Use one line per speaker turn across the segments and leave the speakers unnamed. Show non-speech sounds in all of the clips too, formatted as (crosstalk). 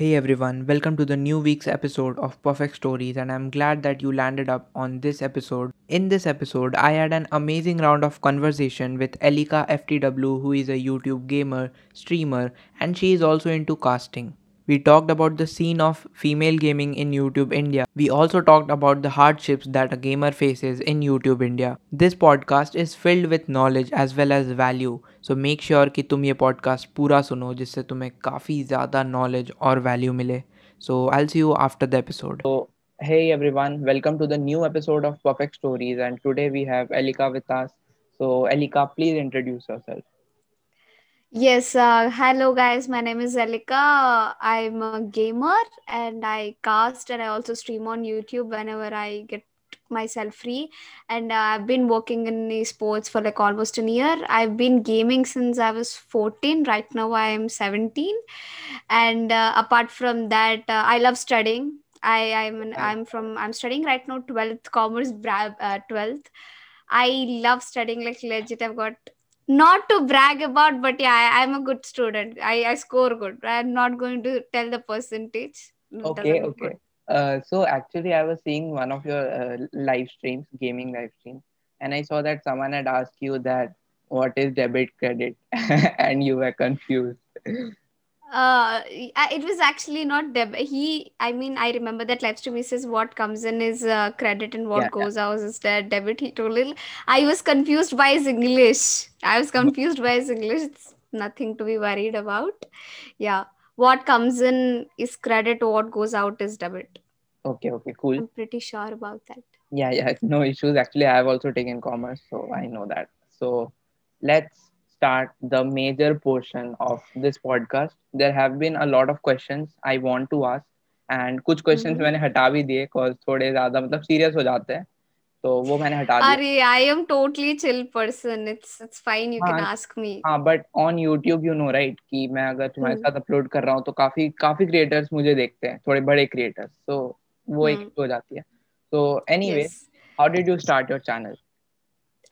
Hey everyone, welcome to the new week's episode of Perfect Stories, and I'm glad that you landed up on this episode. In this episode, I had an amazing round of conversation with Elika FTW, who is a YouTube gamer, streamer, and she is also into casting. We talked about the scene of female gaming in YouTube India. We also talked about the hardships that a gamer faces in YouTube India. This podcast is filled with knowledge as well as value. So make sure कि तुम ये podcast पूरा सुनो जिससे तुम्हें काफ़ी ज़्यादा knowledge और value मिले. So I'll see you after the episode.
So, hey everyone, welcome to the new episode of Perfect Stories, and today we have Elika with us. So, Elika, please introduce yourself.
Yes, uh, hello guys. My name is Elika. I'm a gamer and I cast and I also stream on YouTube whenever I get myself free. And uh, I've been working in esports for like almost a year. I've been gaming since I was 14. Right now I am 17. And uh, apart from that, uh, I love studying. I I'm an, I'm from I'm studying right now 12th commerce bra- uh, 12th. I love studying like legit. I've got not to brag about but yeah I, i'm a good student. I i score good. I'm not going to tell the percentage.
Okay, okay. Uh, so actually, I was seeing one of your uh, live streams, gaming live stream, and I saw that someone had asked you that what is debit credit, (laughs) and you were confused.
Uh I- it was actually not deb. He i mean i remember that live stream he says what comes in is uh, credit and
Yeah,
what goes out is de- debit he told it i was confused by his english. I was confused by his english. It's nothing to be worried about. Yeah. What comes in is credit what goes out is debit.
Okay, okay, cool.
i'm pretty sure about that.
Yeah, yeah, (laughs) no issues. Actually, I have also taken commerce, so I know that. So let's start the major portion of this podcast. There have been a lot of questions I want to ask, and कुछ questions
Mhm.
मैंने हटा भी दिए cause थोड़े ज़्यादा मतलब serious हो जाते हैं, तो वो मैंने हटा.
Arey, I am totally chill person. It's it's fine. You can
हाँ
ask me.
हाँ but on YouTube you know right कि मैं अगर तुम्हारे
Hmm.
साथ अपलोड कर रहा हूँ तो काफ़ी काफ़ी क्रिएटर्स मुझे देखते हैं थोड़े बड़े क्रिएटर्स तो वो एक
Hmm.
हो जाती है so anyway
Yes.
how did you start your channel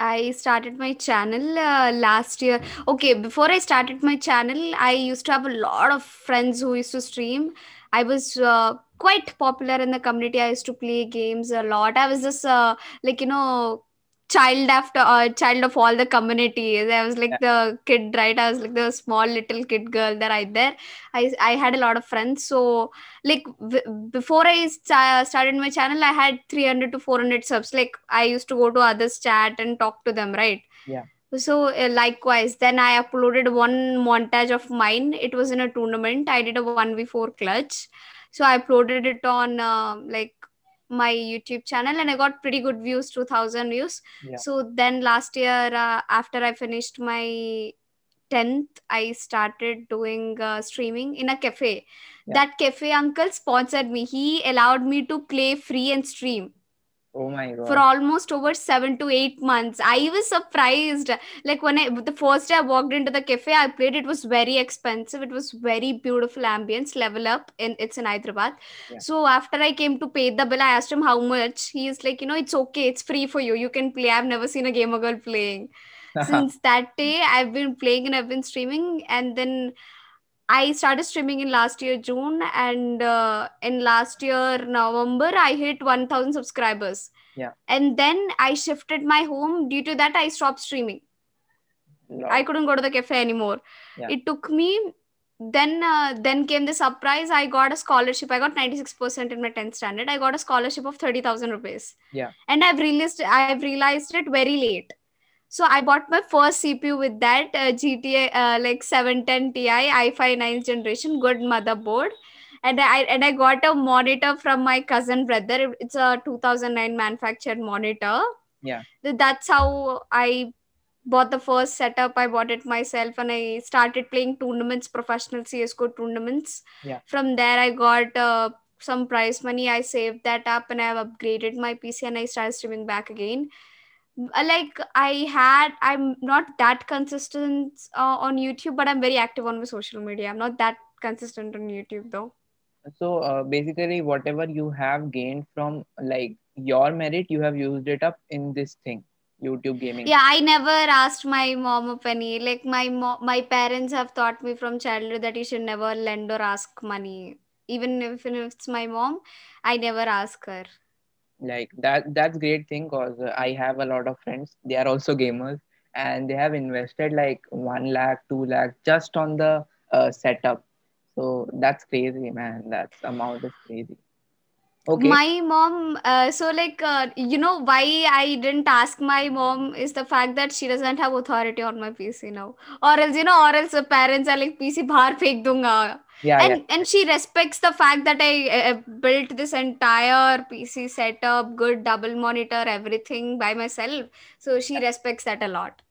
I started my channel uh, last year. Okay, before I started my channel, I used to have a lot of friends who used to stream. I was uh, quite popular in the community. I used to play games a lot. I was just uh, like you know child after uh, child of all the communities. I was like
yeah
the kid, right? I was like the small little kid girl that right there. I I had a lot of friends. So like w- before I sta- started my channel, I had 300 to 400 subs. Like I used to go to others' chat and talk to them, right?
yeah
So uh, likewise, then I uploaded one montage of mine. It was in a tournament. I did a one v four clutch. So I uploaded it on uh, like my YouTube channel, and I got pretty good views, two thousand views.
yeah.
So then last year, uh, after I finished my 10th i started doing uh, streaming in a cafe.
Yeah.
That cafe uncle sponsored me. He allowed me to play free and stream
oh my
for almost over 7 to 8 months. I was surprised. Like when i the first day i walked into the cafe i played it was very expensive. It was very beautiful ambience. Level up in it's in hyderabad.
Yeah.
So after i came to pay the bill i asked him how much. He is like you know it's okay. It's free for you. You can play. I've never seen a gamer girl playing. (laughs) Since that day i've been playing and i've been streaming. And then i started streaming in last year june and uh, in last year november i hit 1000 subscribers.
Yeah.
And then i shifted my home. Due to that i stopped streaming. I couldn't go to the cafe anymore.
Yeah.
It took me then uh, then came the surprise. I got a scholarship. I got 96% in my 10th standard. I got a scholarship of 30000 rupees.
Yeah.
And i've realized i've realized it very late so I bought my first CPU with that uh, GTA uh, like 710 Ti i5 9th generation, good motherboard, and I and I got a monitor from my cousin brother. It's a 2009 manufactured monitor.
yeah
That's how I bought the first setup. I bought it myself, and I started playing tournaments, professional CS:GO tournaments.
yeah
From there, I got uh, some prize money. I saved that up, and I have upgraded my PC, and I started streaming back again like i had i'm not that consistent uh, on youtube but i'm very active on my social media. I'm not that consistent on youtube though.
So uh, basically whatever you have gained from like your merit you have used it up in this thing YouTube gaming.
Yeah i never asked my mom a penny like my mo- my parents have taught me from childhood that you should never lend or ask money. Even if, even if it's my mom i never ask her
like that that's great thing because i have a lot of friends. They are also gamers and they have invested like 1 lakh 2 lakh just on the uh, setup. So that's crazy man. That's amount is crazy. Okay.
My mom uh, so like uh, you know why i didn't ask my mom is the fact that she doesn't have authority on my pc now. Or else you know or else the parents are like pc fek dunga
yeah yeah.
and and she respects the fact that i uh, built this entire pc setup good double monitor everything by myself. So she respects that a lot.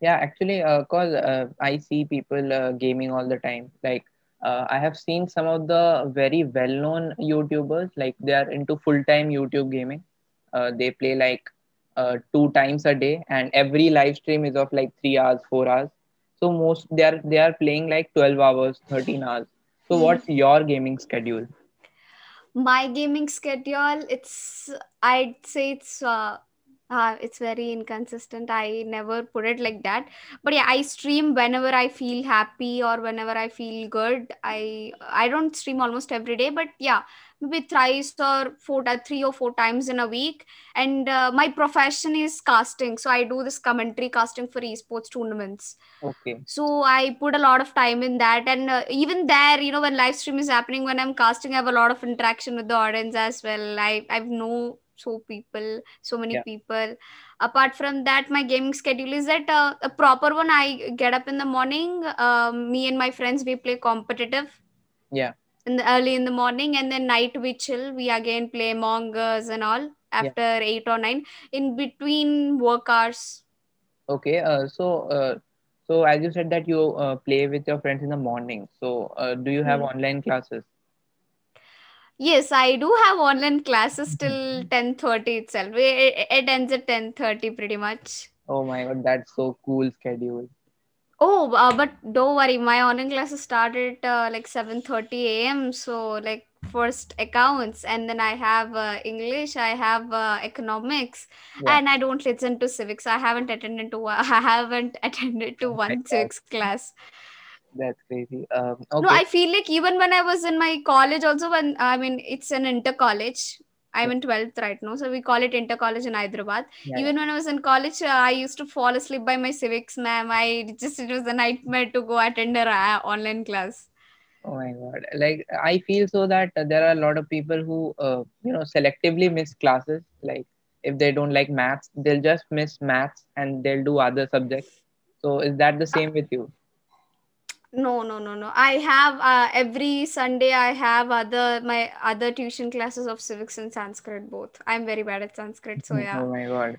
Yeah actually uh, cause uh, i see people uh, gaming all the time. Like uh, i have seen some of the very well known youtubers like they are into full time youtube gaming. Uh, they play like uh, two times a day and every live stream is of like 3 hours 4 hours so most they are they are playing like 12 hours 13 hours. So what's your gaming schedule?
My gaming schedule it's i'd say it's uh, uh it's very inconsistent. I never put it like that. But yeah i stream whenever i feel happy or whenever i feel good. I i don't stream almost every day but yeah maybe thrice or four three or four times in a week. And uh, my profession is casting. So i do this commentary casting for esports tournaments.
Okay.
So i put a lot of time in that. And uh, even there you know when live stream is happening when i'm casting i have a lot of interaction with the audience as well. I i know so people so many
yeah.
people. Apart from that my gaming schedule is that uh, a proper one. I get up in the morning um, me and my friends we play competitive.
Yeah.
In the early in the morning and then night we chill. We again play among us and all
yeah.
after 8 or 9 in between work hours.
Okay, uh, so uh, so as you said that you uh, play with your friends in the morning. So uh, do you have
Hmm.
online classes?
Yes, I do have online classes till 10:30 itself. It, it ends at 10:30 pretty much.
Oh my God, that's so cool schedule.
Oh, uh, but don't worry, my online classes started uh, like 7:30 a.m. So like first accounts and then I have uh, English, I have uh, economics
Yeah.
and I don't listen to civics. I haven't attended to one- (laughs) I haven't attended to
Oh
one civics class.
That's crazy. Um,
No. I feel like even when I was in my college, also when I mean it's an inter college. I'm in 12th right now, so we call it inter college in Hyderabad.
yeah.
Even when I was in college, uh, I used to fall asleep by my civics ma'am. I just it was a nightmare to go attend her uh, online class.
Oh my God. Like I feel so that uh, there are a lot of people who uh, you know selectively miss classes. Like if they don't like maths, they'll just miss maths and they'll do other subjects. So is that the
Uh,
same with you?
No, no, no, no. I have uh, every Sunday. I have other my other tuition classes of civics and Sanskrit both. I'm very bad at Sanskrit, so (laughs) yeah,
Oh my God.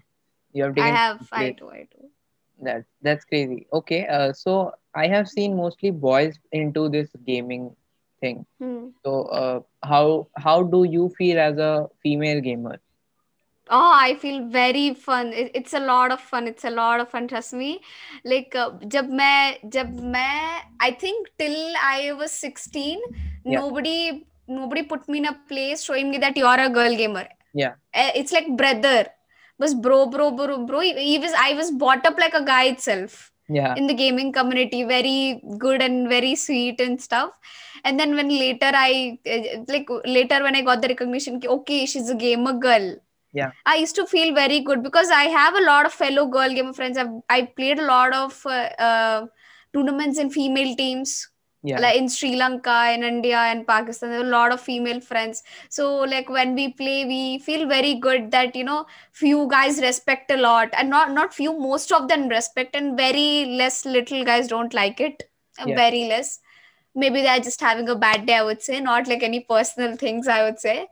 You have
I
taken
have. I
Sanskrit.
do. I do.
That's that's crazy. Okay, uh, so I have seen mostly boys into this gaming thing.
Hmm.
So, uh, how how do you feel as a female gamer?
Oh, I feel very fun. It, it's a lot of fun. It's a lot of fun. Trust me. Like uh, जब मैं जब मैं I think till I was 16,
Yeah,
nobody nobody put me in a place showing me that you are a girl gamer.
yeah,
Eh, It's like brother. Was bro bro bro bro. He was I was brought up like a guy itself
yeah,
in the gaming community. Very good and very sweet and stuff. And then when later I eh, like later when I got the recognition, ki, okay, she's a gamer girl
yeah,
I used to feel very good because I have a lot of fellow girl gamer friends. I've I played a lot of uh, uh, tournaments in female teams,
yeah,
like in Sri Lanka, in India, and Pakistan. There are a lot of female friends. So like when we play, we feel very good that you know few guys respect a lot, and not not few, most of them respect, and very less little guys don't like it. Uh,
yeah,
Very less. Maybe they're just having a bad day. I would say, not like any personal (laughs) things. I would say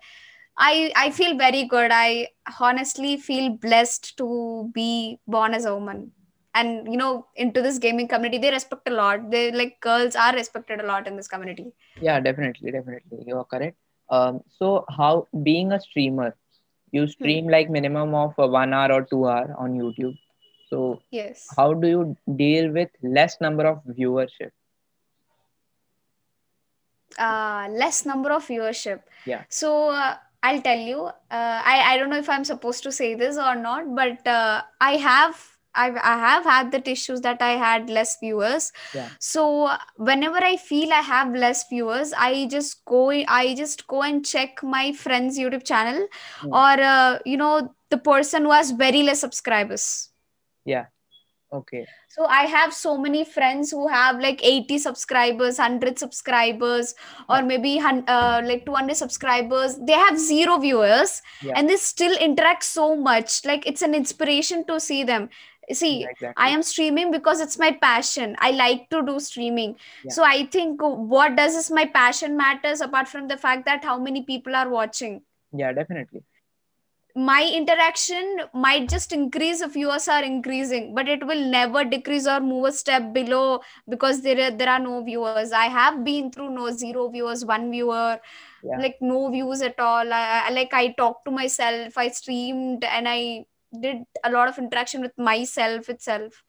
I I feel very good. I honestly feel blessed to be born as a woman. And you know, into this gaming community, they respect a lot. They like girls are respected a lot in this community.
yeah. Definitely, definitely. You are correct. Um, so how being a streamer, you
Hmm.
stream like minimum of one hour or two hour on YouTube. So
Yes.
how do you deal with less number of viewership?
Uh, less number of viewership.
Yeah,
So uh, I'll tell you. Uh, I I don't know if I'm supposed to say this or not, but uh, I have I've, I have had the issues that I had less viewers.
Yeah.
So whenever I feel I have less viewers, I just go I just go and check my friend's YouTube channel
Hmm.
or uh, you know the person who has very less subscribers.
Yeah. Okay.
So I have so many friends who have like 80 subscribers, 100 subscribers, or maybe uh, like 200 subscribers. They have zero viewers
Yeah.
and they still interact so much. Like it's an inspiration to see them. See,
Yeah, exactly.
I am streaming because it's my passion. I like to do streaming.
Yeah.
So I think what does is my passion matters apart from the fact that how many people are watching
Yeah, definitely.
My interaction might just increase if viewers are increasing but it will never decrease or move a step below because there are, there are no viewers. I have been through no zero viewers one viewer
Yeah.
like no views at all. I, I like i talked to myself i streamed and i did a lot of interaction with myself itself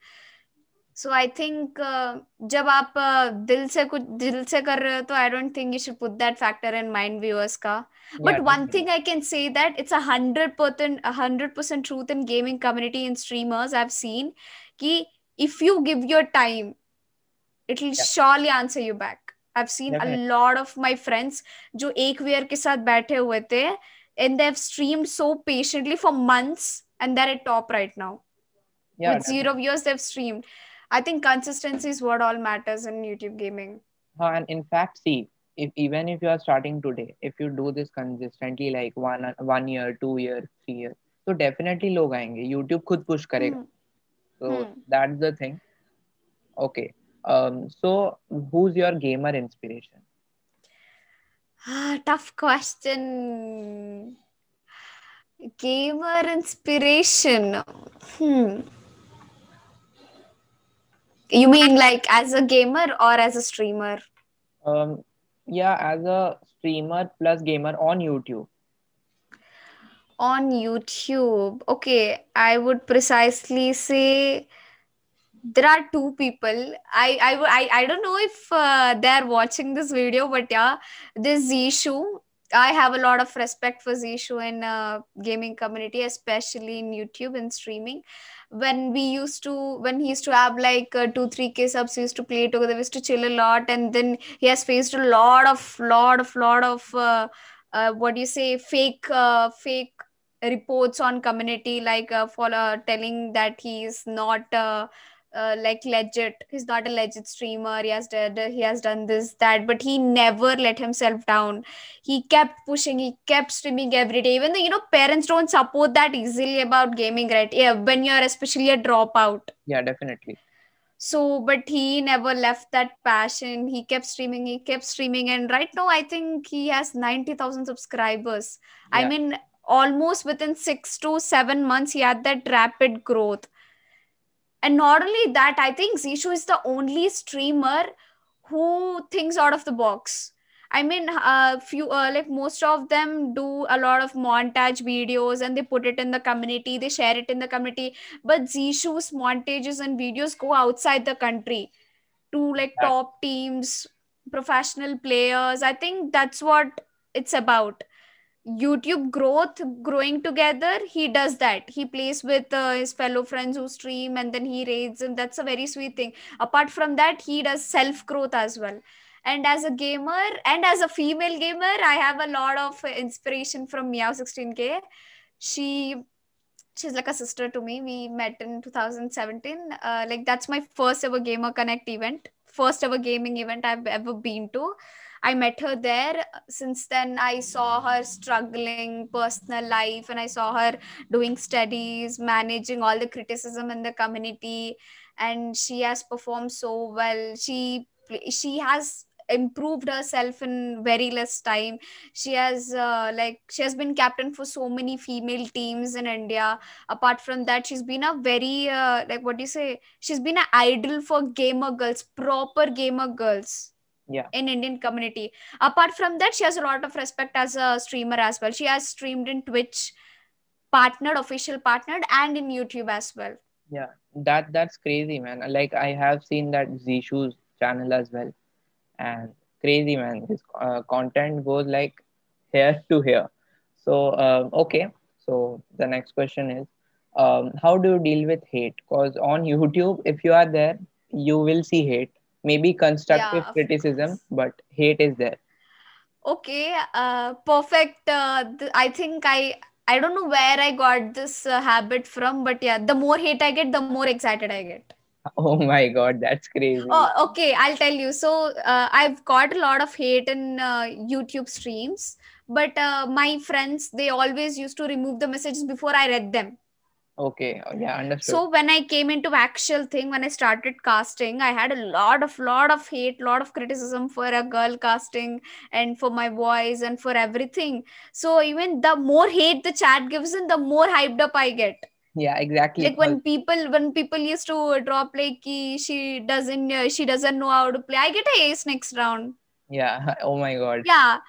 so i think uh, जब आप uh, दिल से कुछ दिल से कर रहे हो तो i don't think you should put that factor in mind viewers का but
Yeah,
one
definitely.
thing I can say that it's a hundred percent a hundred percent truth in gaming community and streamers I've seen कि if you give your time, it'll
Yeah.
surely answer you back. I've seen
Definitely.
a lot of my friends जो एक वेयर के साथ बैठे हुए थे and they've streamed so patiently for months and they're at top right now.
Yeah,
With zero viewers, they've streamed. I think consistency is what all matters in YouTube gaming.
Uh, and in fact, see, if even if you are starting today, if you do this consistently, like one one year, two year, three year, so definitely लोग आएंगे. YouTube खुद push करेगा.
Hmm.
So
Hmm.
that's the thing. Okay. Um. So who's your gamer inspiration?
Ah, tough question. Gamer inspiration. Hmm. you mean like as a gamer or as a streamer?
Um. Yeah, as a streamer plus gamer on YouTube.
On YouTube. Okay, I would precisely say there are two people. I I I, I don't know if uh, they're watching this video, but yeah, this Zishu. I have a lot of respect for Zishu in uh, gaming community, especially in YouTube and streaming. When we used to, when he used to have like uh, two, three K subs, we used to play together. We used to chill a lot, and then he has faced a lot of, lot of, lot of, uh, uh, what do you say, fake, uh, fake reports on community, like uh, for uh, telling that he is not. Uh, like legit. He's not a legit streamer. He has done he has done this that but he never let himself down. He kept pushing he kept streaming every day. Even though you know parents don't support that easily about gaming right? Yeah when you're especially a dropout.
Yeah, definitely.
so but he never left that passion. He kept streaming he kept streaming. And right now i think he has 90000 subscribers. I mean almost within 6 to 7 months he had that rapid growth and not only that i think zishu is the only streamer who thinks out of the box. I mean uh, few uh, like most of them do a lot of montage videos and they put it in the community they share it in the community. But zishu's montages and videos go outside the country to like top teams professional players. I think that's what it's about youtube growth growing together he does that. He plays with uh, his fellow friends who stream and then he raids and that's a very sweet thing. Apart from that he does self growth as well. And as a gamer and as a female gamer i have a lot of inspiration from meow 16k she she's like a sister to me. We met in 2017 uh, like that's my first ever gamer connect event. First ever gaming event i've ever been to i met her there. Since then i saw her struggling personal life and i saw her doing studies managing all the criticism in the community and she has performed so well. She she has improved herself in very less time. She has uh, like she has been captain for so many female teams in india. Apart from that she's been a very uh, like what do you say? She's been an idol for gamer girls proper gamer girls
Yeah.
in indian community apart from that she has a lot of respect as a streamer as well she has streamed in twitch partnered official partnered and in youtube as well
Yeah, that that's crazy, man. Like I have seen that Zishu's channel as well, and crazy, man. His uh, content goes like here to here. So um, okay. So the next question is, um, how do you deal with hate? Because on (laughs) YouTube, if you are there, you will see hate. Maybe constructive
Yeah,
criticism,
course.
but hate is there.
Okay, uh, perfect. Uh, th- I think I I don't know where I got this uh, habit from, but yeah, the more hate I get, the more excited I get. (laughs)
Oh my God, that's crazy.
Oh, okay, I'll tell you. So, uh, I've got a lot of hate in uh, YouTube streams, but uh, my friends they always used to remove the messages before I read them.
Okay, oh, yeah, understood.
so when i came into actual thing when i started casting i had a lot of lot of hate lot of criticism for a girl casting and for my voice and for everything so even the more hate the chat gives in the more hyped up i get
Yeah, exactly.
like when people when people used to drop like she doesn't uh, she doesn't know how to play i get a ace next round
Yeah, (laughs) oh my God.
yeah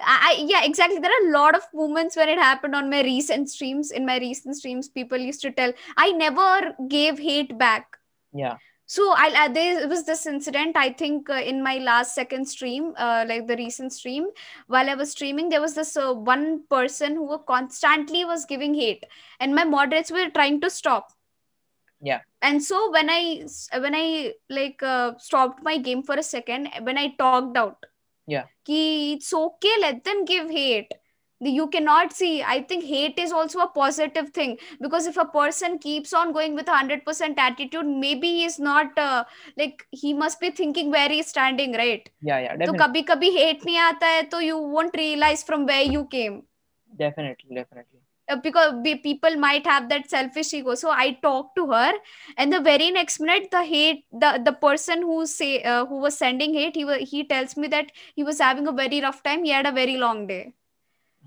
I, I- yeah exactly there are a lot of moments when it happened on my recent streams in my recent streams people used to tell i never gave hate back
Yeah,
so I uh, there was this incident. I think uh, in my last second stream, uh, like the recent stream, while I was streaming, there was this uh, one person who constantly was giving hate, and my moderates were trying to stop.
Yeah.
And so when i when I like uh, stopped my game for a second, when I talked out,
yeah.
ki it's okay let them give hate. You cannot see i think hate is also a positive thing. Because if a person keeps on going with 100% attitude maybe he's not uh, like he must be thinking where he's standing right?
Yeah yeah definitely.
so kabhi kabhi hate nahi aata hai so you won't realize from where you came.
Definitely definitely.
Uh, because be- people might have that selfish ego so i talked to her and the very next minute the hate the the person who say uh, who was sending hate he was he tells me that he was having a very rough time he had a very long day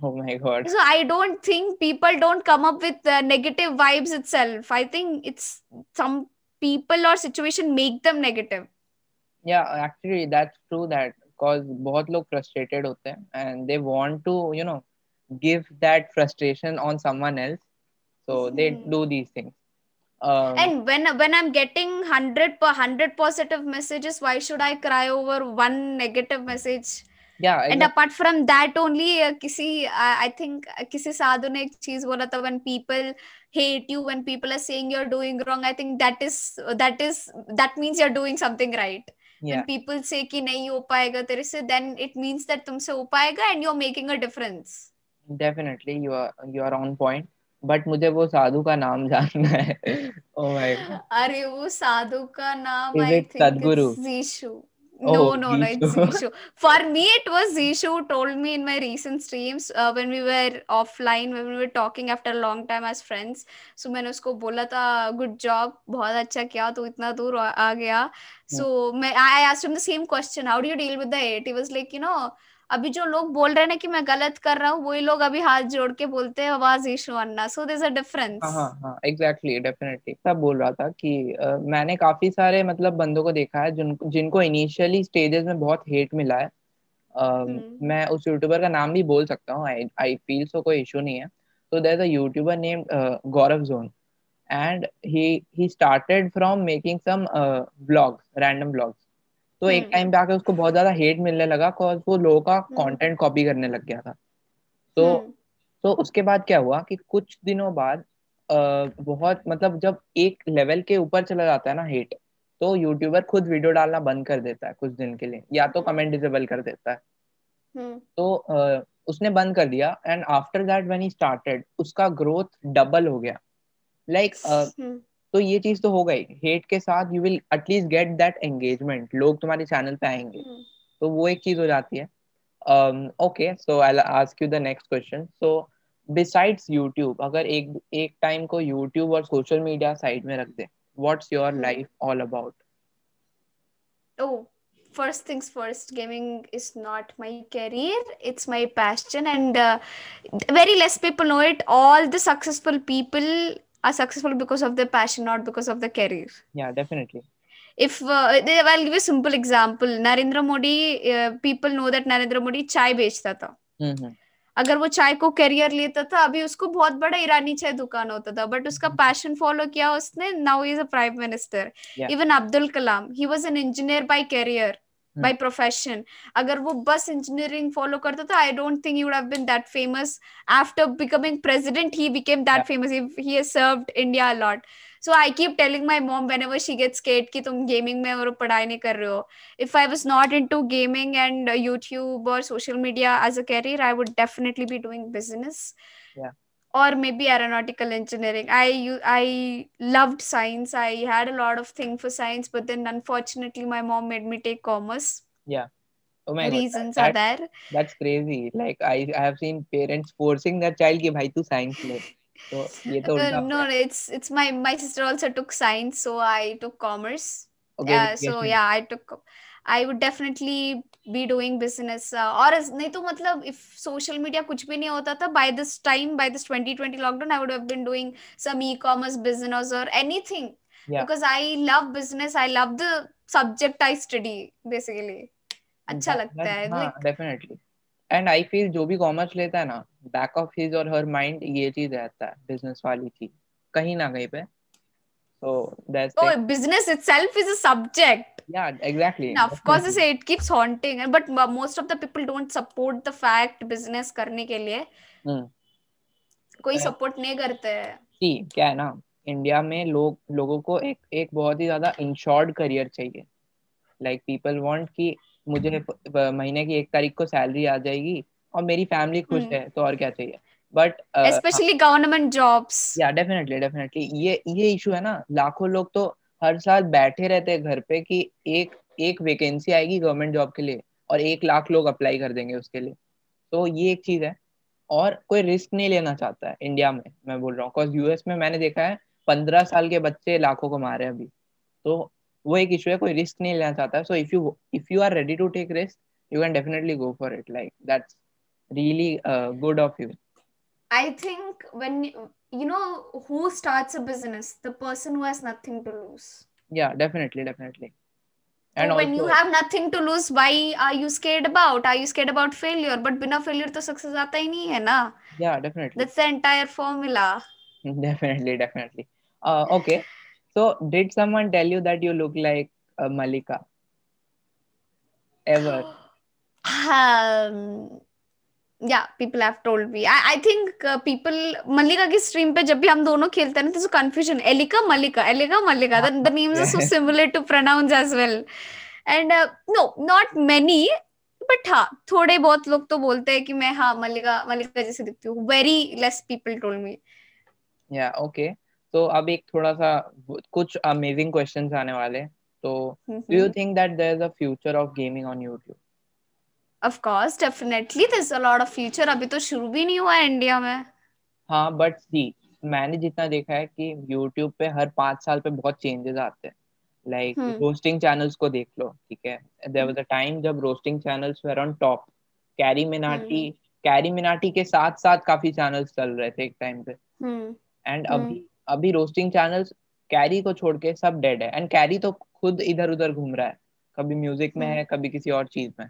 Oh my God.
so i don't think people don't come up with uh, negative vibes itself i think it's some people or situation make them negative
Yeah, actually, that's true that because बहुत लोग frustrated होते हैं and they want to, you know, give that frustration on someone else. So they
hmm.
do these things. Um,
and when when i'm getting 100 per 100 positive messages why should i cry over one negative message?
Yeah exactly.
and apart from that only uh, kisi uh, i think uh, kisi sadhu ne ek cheez bola tha when people hate you when people are saying you're doing wrong i think that is that is that means you're doing something right.
Yeah.
when people say ki nahi ho payega tere se then it means that tumse ho payega and you're making a difference.
Definitely you are you are on point. But मुझे वो साधु का नाम जानना है. Oh my God.
अरे वो साधु का नाम
it
think
Sadhguru? Oh,
No, no, no, it's
Zishu.
For me, it was Zishu told me in my recent streams uh, when we were offline, when we were talking after a long time as friends. So मैंने उसको बोला था good job, बहुत अच्छा किया तू इतना दूर आ आ गया. So मैं I asked him the same question. How do you deal with the hate? He was like, you know, अभी जो लोग बोल रहे हैं ना कि मैं गलत कर रहा हूँ वही लोग अभी हाथ जोड़ के बोलते हैं आवाज़ Ishu Anna. So there a difference
हाँ हाँ हाँ एग्जैक्टली डेफिनेटली सब बोल रहा था कि अ, मैंने काफ़ी सारे मतलब बंदों को देखा है जिन जिनको इनिशियली स्टेजेस में बहुत हेट मिला है। अम,
हम्म।
मैं उस यूट्यूबर का नाम भी बोल सकता हूँ आई आई फील सो कोई इशू नहीं है। So there's a YouTuber named uh, Gaurav Zone, and he he started from making some uh, vlogs, random vlogs. तो एक
हम्म।
टाइम पे आके उसको बहुत ज़्यादा हेट मिलने लगा cause वो लोगों का
हम्म।
कंटेंट कॉपी करने लग गया था। तो
हम्म,
तो उसके बाद क्या हुआ कि कुछ दिनों बाद बहुत मतलब जब एक लेवल के ऊपर चला जाता है ना हेट तो यूट्यूबर खुद वीडियो डालना बंद कर देता है कुछ दिन के लिए या तो कमेंट डिसेबल कर देता है।
हम्म,
तो उसने बंद कर दिया and after that when he started उसका ग्रोथ डबल हो गया। लाइक
हम्म,
तो ये चीज़ तो हो गई हेट के साथ you will at least get that engagement लोग तुम्हारे चैनल पे आएँगे
हम्म।
तो वो एक चीज़ हो जाती है okay so I ask you the next question so besides YouTube अगर एक एक टाइम को यूट्यूब और सोशल मीडिया साइड में रख दे what's your
Hmm.
Life all about
Oh, first things first, gaming is not my career, it's my passion, and uh, very less people know it. All the successful people are successful because of their passion, not because of their career.
या definitely
If uh, they- I'll give a simple example, Narendra Modi, uh, people know that Narendra Modi चाय बेचता था
हम्म
अगर वो चाय को career लेता था अभी उसको बहुत बड़ा ईरानी चाय दुकान होता था बट उसका पैशन फॉलो किया उसने now is a prime
minister
even Abdul Kalam he was an engineer by career by hmm. profession. agar wo bus engineering follow karta i don't think he would have been that famous. After becoming president he became that famous. He, he has served india a lot. So i keep telling my mom whenever she gets scared ki tum gaming mein aur padhai nahi kar if i was not into gaming and uh, youtube or social media as a career i would definitely be doing business.
Yeah
or maybe aeronautical engineering. I you, i loved science. I had a lot of thing for science but then unfortunately my mom made me take commerce. Yeah.
Oh my reasons God, that,
are there.
that's crazy. Like i i have seen parents forcing their child ki bhai tu science le. So ye (laughs) to
uh, no,
no
it's it's my my sister also took science so i took commerce.
Okay,
uh, so yeah i took I would definitely be doing business और नहीं तो मतलब if social media कुछ भी नहीं होता था by this time by this 2020 lockdown I would have been doing some e-commerce business और anything because I love business I love the subject I study basically अच्छा लगता है
डेफिनेटली एंड आई फील जो भी कॉमर्स लेता है ना back of his और हर माइंड ये चीज़ रहता है बिज़नेस वाली चीज़ कहीं ना कहीं पे. So that's
oh,
it.
business itself is a subject.
Yeah exactly.
Now, of course
definitely.
it keeps haunting but most of the people don't support the fact business करने के लिए।
हम्म
कोई
Correct.
सपोर्ट नहीं करते। हैं
सी क्या है ना इंडिया में लोग लोगों को एक एक बहुत ही ज़्यादा इंश्योर्ड करियर चाहिए। लाइक पीपल वांट कि मुझे प- महीने की एक तारीख को सैलरी आ जाएगी और मेरी फैमिली खुश
हम्म।
है तो और क्या चाहिए? बट
स्पेशली गवर्नमेंट jobs
या डेफिनेटली डेफिनेटली ये ये इशू है ना लाखों लोग तो हर साल बैठे रहते हैं घर पे कि एक एक वैकेंसी आएगी गवर्नमेंट जॉब के लिए और एक लाख लोग अप्लाई कर देंगे उसके लिए। तो ये एक चीज़ है। और कोई रिस्क नहीं लेना चाहता है इंडिया में, मैं बोल रहा हूँ। यूएस में मैंने देखा है, पंद्रह साल के बच्चे लाखों को मारे अभी। तो वो एक इशू है, कोई रिस्क नहीं लेना चाहता है। So if you if you are ready to take risk you can definitely go for it like that's really good of you
I think when you know who starts a business? The person who has nothing to lose.
Yeah definitely definitely.
And so also, when you have nothing to lose why are you scared about? Are you scared about failure? But without failure to success aata hi nahi hai na
yeah definitely.
That's the entire formula. (laughs)
Definitely definitely. Uh, okay. So did someone tell you that you look like uh, malika? Ever? (gasps)
Um yeah people have told me I think people Mallika की stream पे जब भी हम दोनों खेलते हैं ना तो confusion Elika Mallika Elika Mallika the names are so similar to pronounce as well and no not many but हाँ थोड़े बहुत लोग तो बोलते हैं कि मैं हाँ मल्लिका मल्लिका जैसे दिखती हूँ. Very less people told me
yeah okay तो अब एक थोड़ा सा कुछ अमेजिंग क्वेश्चंस आने वाले तो do you think that there is a future of gaming on YouTube?
Of course definitely there is a lot of future अभी तो शुरू भी नहीं हुआ है इंडिया में।
हाँ बट सी मैंने जितना देखा है कि YouTube पे हर पाँच साल पे बहुत चेंजेस आते हैं। लाइक
हम्म।
रोस्टिंग चैनल्स को देख लो ठीक है? देयर वाज अ टाइम जब roasting channels were on top Carry Minati
hmm.
Carry Minati के साथ साथ काफ़ी चैनल्स चल रहे थे एक टाइम पे।
हम्म।
And
hmm.
अभी अभी रोस्टिंग चैनल्स कैरी को छोड़ के सब डेड है। एंड कैरी तो खुद इधर उधर घूम रहा है। कभी म्यूज़िक में
हम्म।
है कभी किसी और चीज़ में।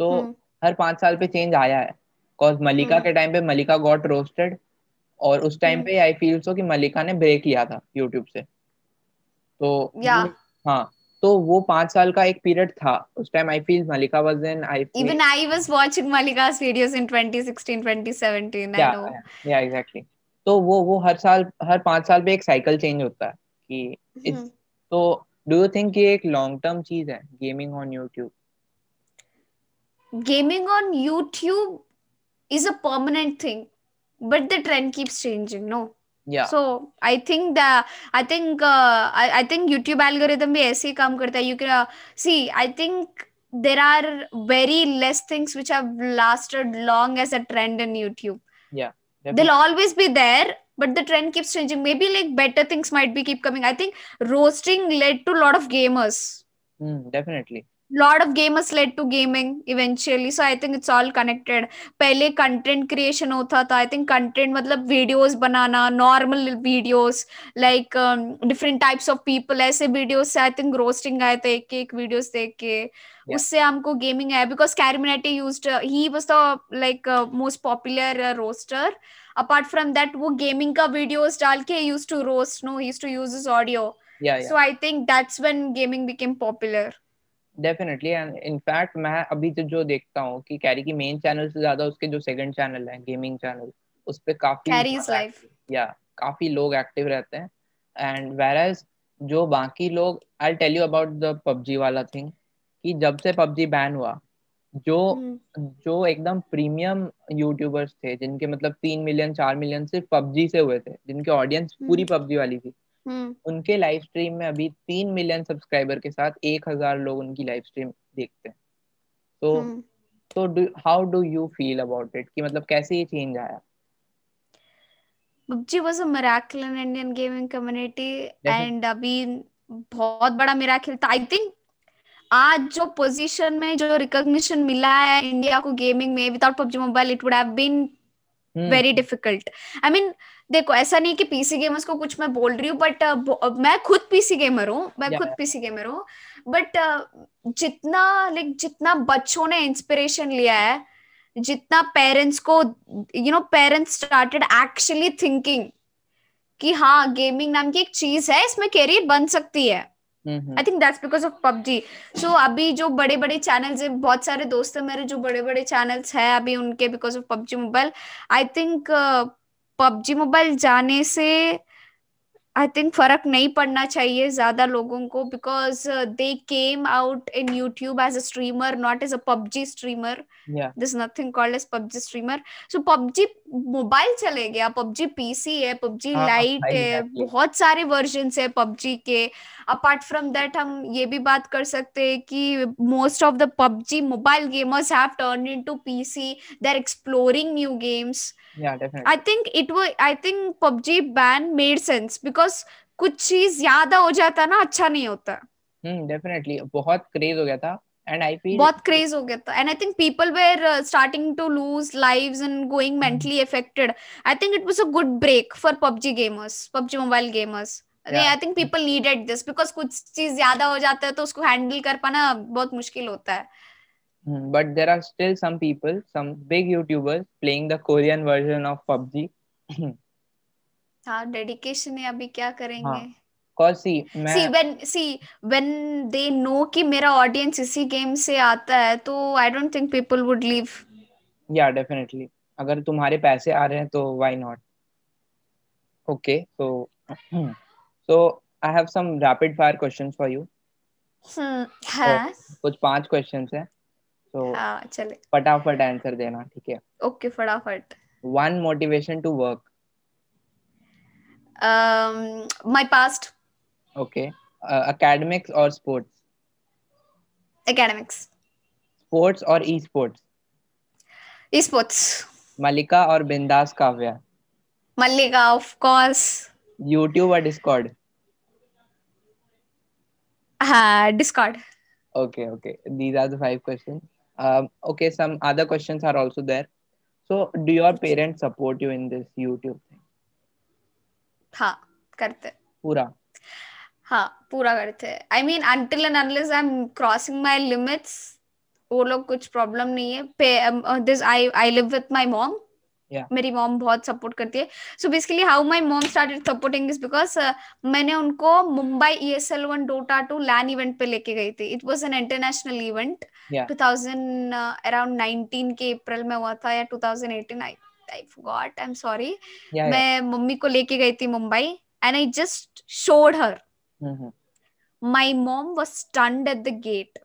तो
हम्म,
हर पाँच साल पे चेंज आया है बिकॉज़ मलिका
हम्म।
के टाइम पे मलिका गॉट रोस्टेड और उस टाइम
हम्म।
पे आई फील सो कि मलिका ने ब्रेक लिया था यूट्यूब से तो
Yeah.
हाँ तो वो पाँच साल का एक पीरियड था उस time I feel Malika was in I
even i was watching malika's videos in 2016 2017 i
या या एग्जैक्टली तो वो वो हर साल हर पाँच साल पे एक साइकिल चेंज होता है कि
हम्म।
तो डू यू थिंक ये एक लॉन्ग टर्म चीज़ है gaming on YouTube
gaming on youtube is a permanent thing but the trend keeps changing no
या
so i think the i think uh, I, I think youtube algorithm भी ऐसे ही काम करता है you can uh, see i think there are very less things which have lasted long as a trend in youtube they'll always be there but the trend keeps changing maybe like better things might be keep coming i think roasting led to a lot of gamers
definitely
Lot of game led to gaming eventually so I think it's all connected पहले content creation होता था I think content मतलब videos banana normal videos like different types of people ऐसे videos से I think roasting आए थे एक एक वीडियोज़ देख के। उससे हमको गेमिंग आया because CarryMinati used he was the like most popular roaster apart from that वो गेमिंग का वीडियोज़ डाल के used to roast no used to use his audio so I think that's when gaming became popular
definitely and in fact मैं अभी तो जो देखता हूँ कि कैरी की मेन चैनल से ज़्यादा उसके जो सेकंड चैनल है गेमिंग चैनल उस पे काफ़ी
life.
या काफ़ी लोग एक्टिव रहते हैं एंड वेर जो बाकी लोग I tell you about the PUBG वाला थिंग कि जब से पबजी बैन हुआ जो
Hmm.
जो एकदम प्रीमियम यूट्यूबर्स थे जिनके मतलब तीन मिलियन चार मिलियन सिर्फ़ पबजी से हुए थे जिनके ऑडियंस hmm. पूरी
हम्म।
पबजी वाली थी. उनके लाइव स्ट्रीम में अभी तीन मिलियन सब्सक्राइबर के साथ एक हज़ार लोग उनकी लाइव स्ट्रीम देखते हैं तो
Hmm.
तो how do you feel about it कि मतलब कैसे ये चेंज आया
PUBG was a miracle in Indian gaming community
Definitely.
and अभी बहुत बड़ा miracle था आई थिंक आज जो पोजीशन में जो रिकॉग्निशन मिला है इंडिया को गेमिंग में without PUBG mobile it would have
been.
Very difficult I mean देखो ऐसा नहीं कि पीसी गेमर्स को कुछ मैं बोल रही हूँ बट मैं खुद पीसी गेमर हूँ मैं
Yeah,
खुद. पीसी गेमर हूँ बट जितना लाइक जितना बच्चों ने इंस्पिरेशन लिया है जितना पेरेंट्स को you know parents started actually thinking कि हाँ गेमिंग नाम की एक चीज़ है इसमें कैरियर बन सकती है। I think that's because of PUBG so अभी जो बड़े बड़े चैनल्स है, बहुत सारे दोस्त है मेरे जो बड़े बड़े चैनल्स है अभी उनके because of PUBG mobile I think PUBG mobile जाने से आई थिंक फ़र्क नहीं पड़ना चाहिए ज़्यादा लोगों को because they came out in YouTube as a streamer not as a PUBG
streamer
this nothing called as PUBG streamer so PUBG mobile चले गया पबजी पीसी है पबजी
हाँ,
लाइट
हाँ,
है बहुत सारे वर्जन है पबजी के। अपार्ट फ्रॉम दैट हम ये भी बात कर सकते हैं कि most of the PUBG mobile gamers have turn into PC they are exploring
new games
I think it वो I think PUBG ban made sense because कुछ चीज़ ज़्यादा हो जाता ना अच्छा नहीं होता।
हम्म डेफिनेटली बहुत क्रेज हो गया था एंड आई फील
बहुत क्रेज हो गया था। And I think people were starting to lose lives and going mentally affected I think it was a good break for PUBG gamers PUBG mobile
gamers.
I think people needed this because कुछ चीज़ ज़्यादा हो जाता है तो उसको handle कर पाना बहुत मुश्किल होता है।
but there are still some people, some big YouTubers playing the Korean version of PUBG. (clears throat)
हाँ डेडिकेशन है अभी क्या करेंगे?
हाँ. अगर तुम्हारे पैसे आ रहे हैं तो why not okay so so I have some rapid fire question for you कुछ पाँच क्वेश्चन है
तो
फटाफट आंसर देना ठीक है?
फटाफट।
One motivation to work
um my past
Okay. Uh, academics or sports?
academics
Sports or esports?
esports
Malika or Bindass Kavya?
Malika, of course
YouTube or Discord?
uh, discord
Okay, okay. These are the five questions. Um, okay, some other questions are also there. So, do your parents support you in this YouTube?
हाँ करते।
Pura.
हाँ पूरा करते। हैं I mean until and unless I am crossing my limits वो लोग कुछ problem नहीं है। This I I live with my
mom
मेरी मॉम बहुत सपोर्ट करती है। So basically how my mom started supporting is because मैंने उनको Mumbai E S L one Dota two LAN event पे लेके गई थी। It was an international event
Yeah.
2000 around 19 के अप्रैल में हुआ था या 2018 I I forgot I
am sorry
मैं मम्मी को लेके गई थी Mumbai and I just showed
her
my mom was stunned at the gate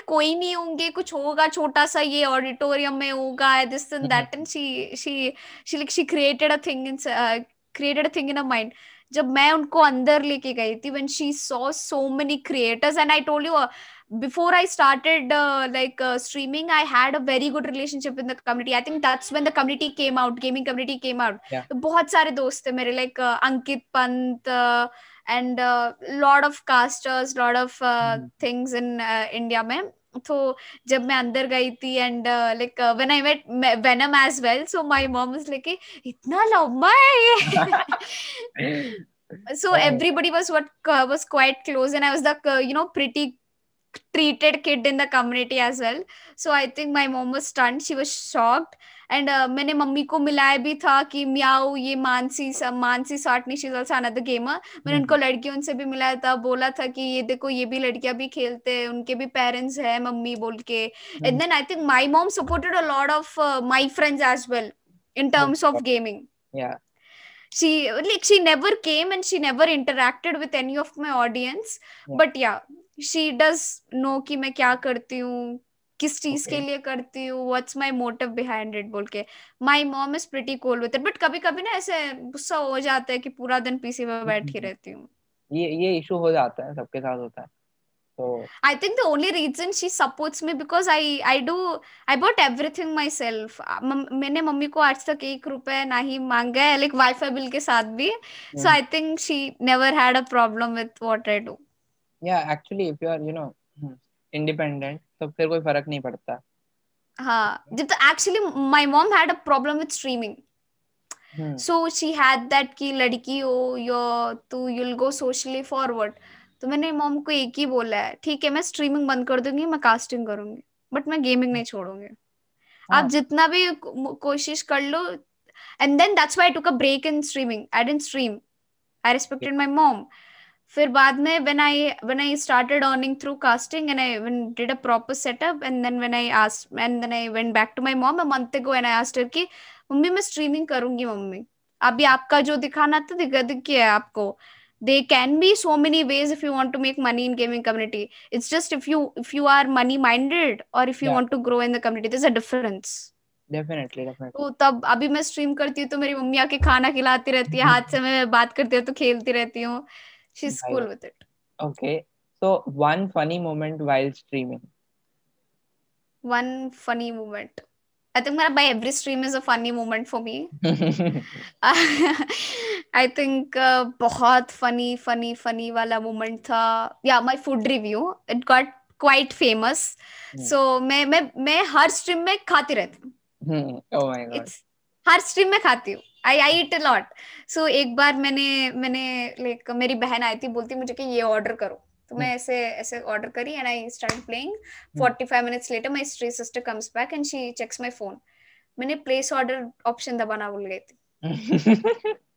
कोई नहीं होंगे कुछ होगा छोटा सा ये ऑडिटोरियम में होगा this and that and she she she like she created a thing in created thing in a mind जब मैं उनको अंदर लेके गई थी when she saw so many creators and I told you before i started uh, like uh, streaming i had a very good relationship in the community. I think that's when the community came out gaming community came out.
Yeah.
bahut like uh, ankit panth uh, and a uh, lot of casters lot of uh,
mm.
things in uh, india mein तो जब मैं अंदर गई थी and like when I met Venom as well so my mom is like इतना लंबा है ये. (laughs) (laughs)
So
everybody was what uh, was quite close and i was the uh, you know pretty treated kid in the community as well so i think my mom was stunned she was shocked and uh, मैंने mummy को मिलाया भी था कि Meow ये मानसी सब मानसी साटनी she also another gamer मैंने उनको लड़कियों से भी मिलाया था बोला था कि ये देखो ये भी लड़कियाँ भी खेलते हैं उनके भी पेरेंट्स है मम्मी बोल के and then I think my mom supported a lot of my friends as well in terms of gaming
yeah
she like she never came and she never interacted with any of my audience
Yeah.
but yeah she does know कि मैं क्या करती हूँ किस चीज़ के लिए करती हूँ what's my motive behind it बोल के my mom is pretty cool with it but कभी कभी ना ऐसे गुस्सा हो जाता है कि पूरा दिन पीसी में बैठी
हम्म।
रहती हूँ
ये ये इशू हो जाता है सबके साथ होता है तो
I think the only reason she supports me because I I do I bought everything myself. मम- मैंने मम्मी को आज तक एक रुपए ना ही मांगा है लाइक वाईफाई बिल के साथ भी so
hmm.
I think she never had a problem with what I do.
या actually if you are you know independent तो फिर कोई फ़र्क नहीं पड़ता
हाँ actually my mom had a problem with streaming.
Hmm
So she had that कि लड़की हो यो तू you'll go socially forward. तो मैंने मॉम को एक ही बोला है ठीक है मैं स्ट्रीमिंग बंद कर दूँगी मैं कास्टिंग करूँगी बट मैं गेमिंग नहीं छोड़ूँगी
हाँ।
आप जितना भी कोशिश कर लो and then that's why I took a break in streaming I didn't stream I respected my mom फिर बाद में when I when I started earning through casting and I did a proper setup and then when I asked and then I went back to my mom a month ago and I asked her कि mummy मैं streaming करूँगी mummy. अभी आपका जो दिखाना था दिखा दिख है आपको। There can be so many ways if you want to make money in gaming community. It's just if you if you are money minded or if you
Yeah.
want to grow in the community there's a difference.
Definitely definitely
तो तब अभी मैं stream करती हूँ तो मेरी mummy आके खाना खिलाती रहती है हाथ से मैं बात करती हूँ तो खेलती रहती हूँ। Is
Right.
cool with it
okay so one funny moment while streaming
one funny moment i think my every stream is a funny moment for me I think बहुत फनी फनी फनी वाला moment था या my food review it got quite famous
Hmm.
So मैं मैं मैं हर stream में खाती रहती हूँ
oh my god
it's her stream में खाती हूँ I I eat not lot so एक बार मैंने मैंने लाइक मेरी बहन आई थी बोलती मुझे कि ये ऑर्डर करो। तो मैं
Hmm.
ऐसे ऐसे ऑर्डर करी and I start playing 45 minutes later my स्ट्री sister comes back and she checks my phone मैंने प्लेस ऑर्डर ऑप्शन दबाना भूल गई थी। (laughs)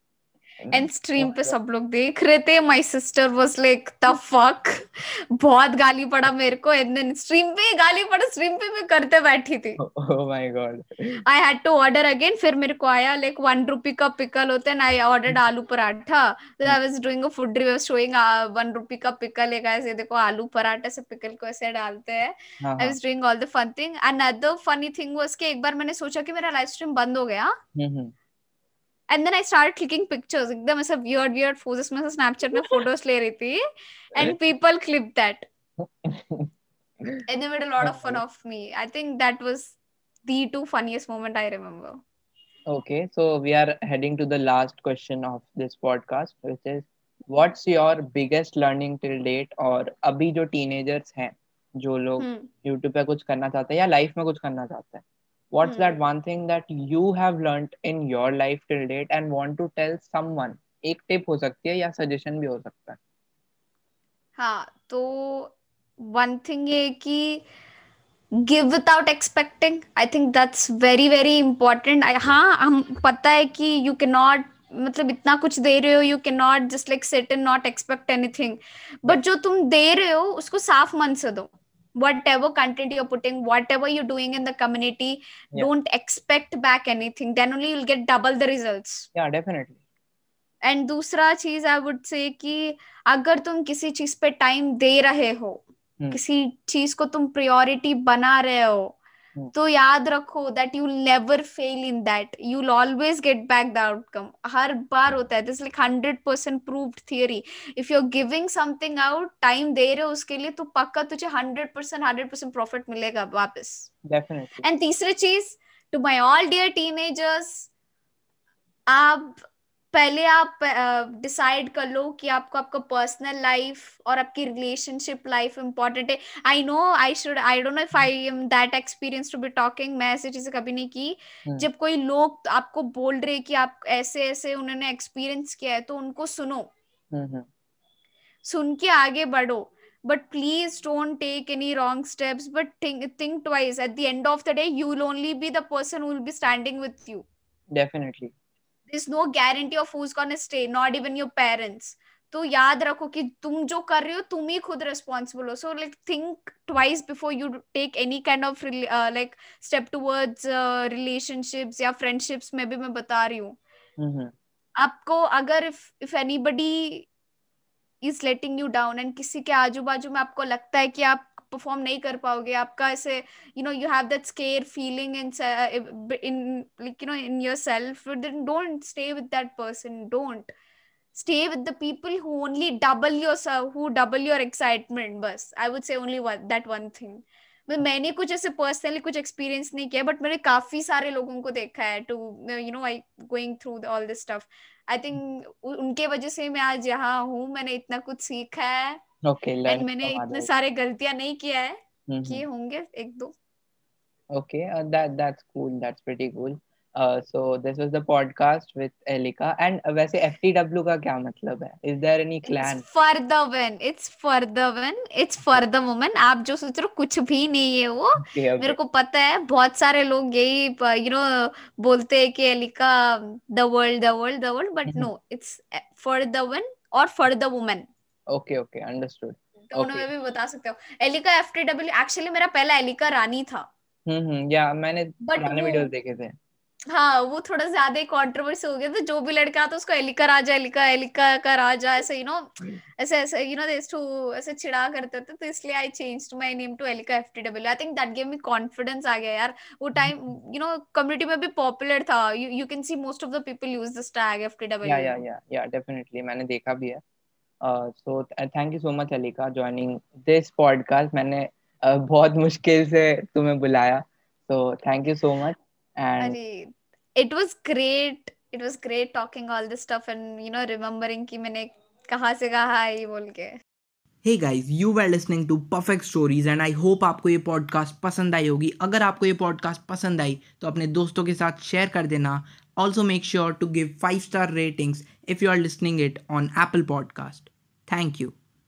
एंड स्ट्रीम पे सब लोग देख रहे थे my sister was like the fuck बहुत गाली पड़ा मेरे को एंड देन स्ट्रीम पे गाली पड़ा स्ट्रीम पे मैं करते बैठी थी. (laughs)
Oh my god.
I had to order again फिर मेरे को आया लाइक वन रुपी का पिकल होता है I ordered aloo paratha. I was doing a food review showing one rupee का पिकल है गाइस ये देखो आलू पराठा से पिकल को ऐसे डालते हैं. I was doing all the fun thing another funny thing was कि एक बार मैंने सोचा कि मेरा लाइव स्ट्रीम बंद हो गया.
हम्म
and then I start clicking pictures एकदम ऐसा वियर्ड वियर्ड पोजेस में ऐसा स्नैपचैट में फ़ोटोज़ ले रही थी and people clip that and it made a lot of fun of me I think that was the two funniest moment I remember
okay so we are heading to the last question of this podcast which is what's your biggest learning till date और अभी जो teenagers हैं जो लोग YouTube पे कुछ करना चाहते हैं या लाइफ में कुछ करना चाहते हैं what's
Hmm.
that one thing that you have learned in your life till date and want to tell someone? एक टिप हो सकती है या सजेशन भी हो सकता है?
हाँ तो वन थिंग ये कि give without expecting I think that's very very important हाँ हम पता है कि यू कैन नॉट मतलब इतना कुछ दे रहे हो you can not just like set and not expect anything but जो तुम दे रहे हो उसको साफ़ मन से दो। Whatever content you're putting whatever you're doing in the community
Yeah.
don't expect back anything then only you'll get double the results
yeah definitely
and दूसरा चीज़ आई वुड से कि अगर तुम किसी चीज़ पे टाइम दे रहे हो
hmm.
किसी चीज़ को तुम प्रायोरिटी बना रहे हो
हम्म।
तो याद रखो that you never fail in that you always get back the outcome हर बार होता है. This like hundred percent proved theory if you are giving something out time दे रहे हो उसके लिए तो पक्का तुझे hundred percent hundred percent profit मिलेगा वापस. एंड तीसरी चीज़ to my all dear teenagers आप पहले आप डिसाइड uh, कर लो कि आपको आपका पर्सनल लाइफ और आपकी रिलेशनशिप लाइफ इंपॉर्टेंट है। I know I should I don't know if I am that experience to be talking मैं ऐसी चीज़ें कभी नहीं की।
हम्म।
जब कोई लोग आपको बोल रहे कि आप ऐसे ऐसे उन्होंने एक्सपीरियंस किया है तो उनको सुनो।
हम्म।
सुन के आगे बढ़ो। But please don't take any wrong steps but think think twice. At the end of the day you will only be the person who will be standing with you
definitely
there's no guarantee of who's gonna stay not even your parents. तो याद रखो कि तुम जो कर रहे हो तुम ही खुद रिस्पॉन्सिबल हो। So like think twice before you take any kind of like step towards relationships या फ्रेंडशिप्स में भी मैं बता रही हूँ।
mm-hmm.
आपको अगर if if anybody is letting you down and किसी के आजू बाजू में आपको लगता है कि आप परफॉर्म नहीं कर पाओगे, आपका ऐसे you know you have that scare feeling in in like you know in your self don't stay with that person don't stay with the people who only double your who double your excitement, बस। I would say only one, that one thing. मैंने कुछ ऐसे personally कुछ experience नहीं किया but मैंने काफ़ी सारे लोगों को देखा है to you know I going through all this stuff I think उनके वजह से मैं आज यहाँ हूँ, मैंने इतना कुछ सीखा है।
ओके okay,
एंड मैंने इतने सारे गलतियाँ नहीं किया है mm-hmm. होंगे एक दो।
Okay that that's cool that's pretty cool so this was the podcast with Elika and वैसे एफटीडब्ल्यू का क्या मतलब है? Is there any clan
for the win it's for the win it's for the woman आप जो सोच रहे हो कुछ भी नहीं है वो। Okay, okay. मेरे को पता है बहुत सारे लोग यही यू नो बोलते हैं कि Elika the world the world the world but no it's for the win और for the woman
okay okay understood.
दोनों में भी बता सकते हो। एलिका एफटीडब्ल्यू एक्चुअली मेरा पहला एलिका रानी था।
हम्म हम्म या मैंने पुराने वीडियोस देखे थे।
हाँ वो थोड़ा ज़्यादा ही कंट्रोवर्सी हो गया था। जो भी लड़का आता उसको एलिका राजा एलिका एलिका का राजा ऐसे यू नो ऐसे ऐसे यू नो दिस टू ऐसे चिढ़ा करते थे। तो इसलिए I change my name to Elika FTW I think that give me confidence आ गया यार। वो टाइम यू नो कम्युनिटी में भी पॉपुलर था। You can see most of the people use this tag FTW
yeah yeah yeah yeah definitely मैंने देखा भी है। So thank you so much Alika joining this podcast मैंने uh, बहुत मुश्किल से तुम्हें बुलाया। So thank you so much
and it was great it was great talking all this stuff and you know remembering कि मैंने कहाँ से कहा ये बोल के।
Hey guys you are listening to perfect stories and I hope आपको ये पॉडकास्ट पसंद आई होगी। अगर आपको ये पॉडकास्ट पसंद आई तो अपने दोस्तों के साथ शेयर कर देना। Also make sure to give 5 star ratings if you are listening it on Apple Podcast. Thank you.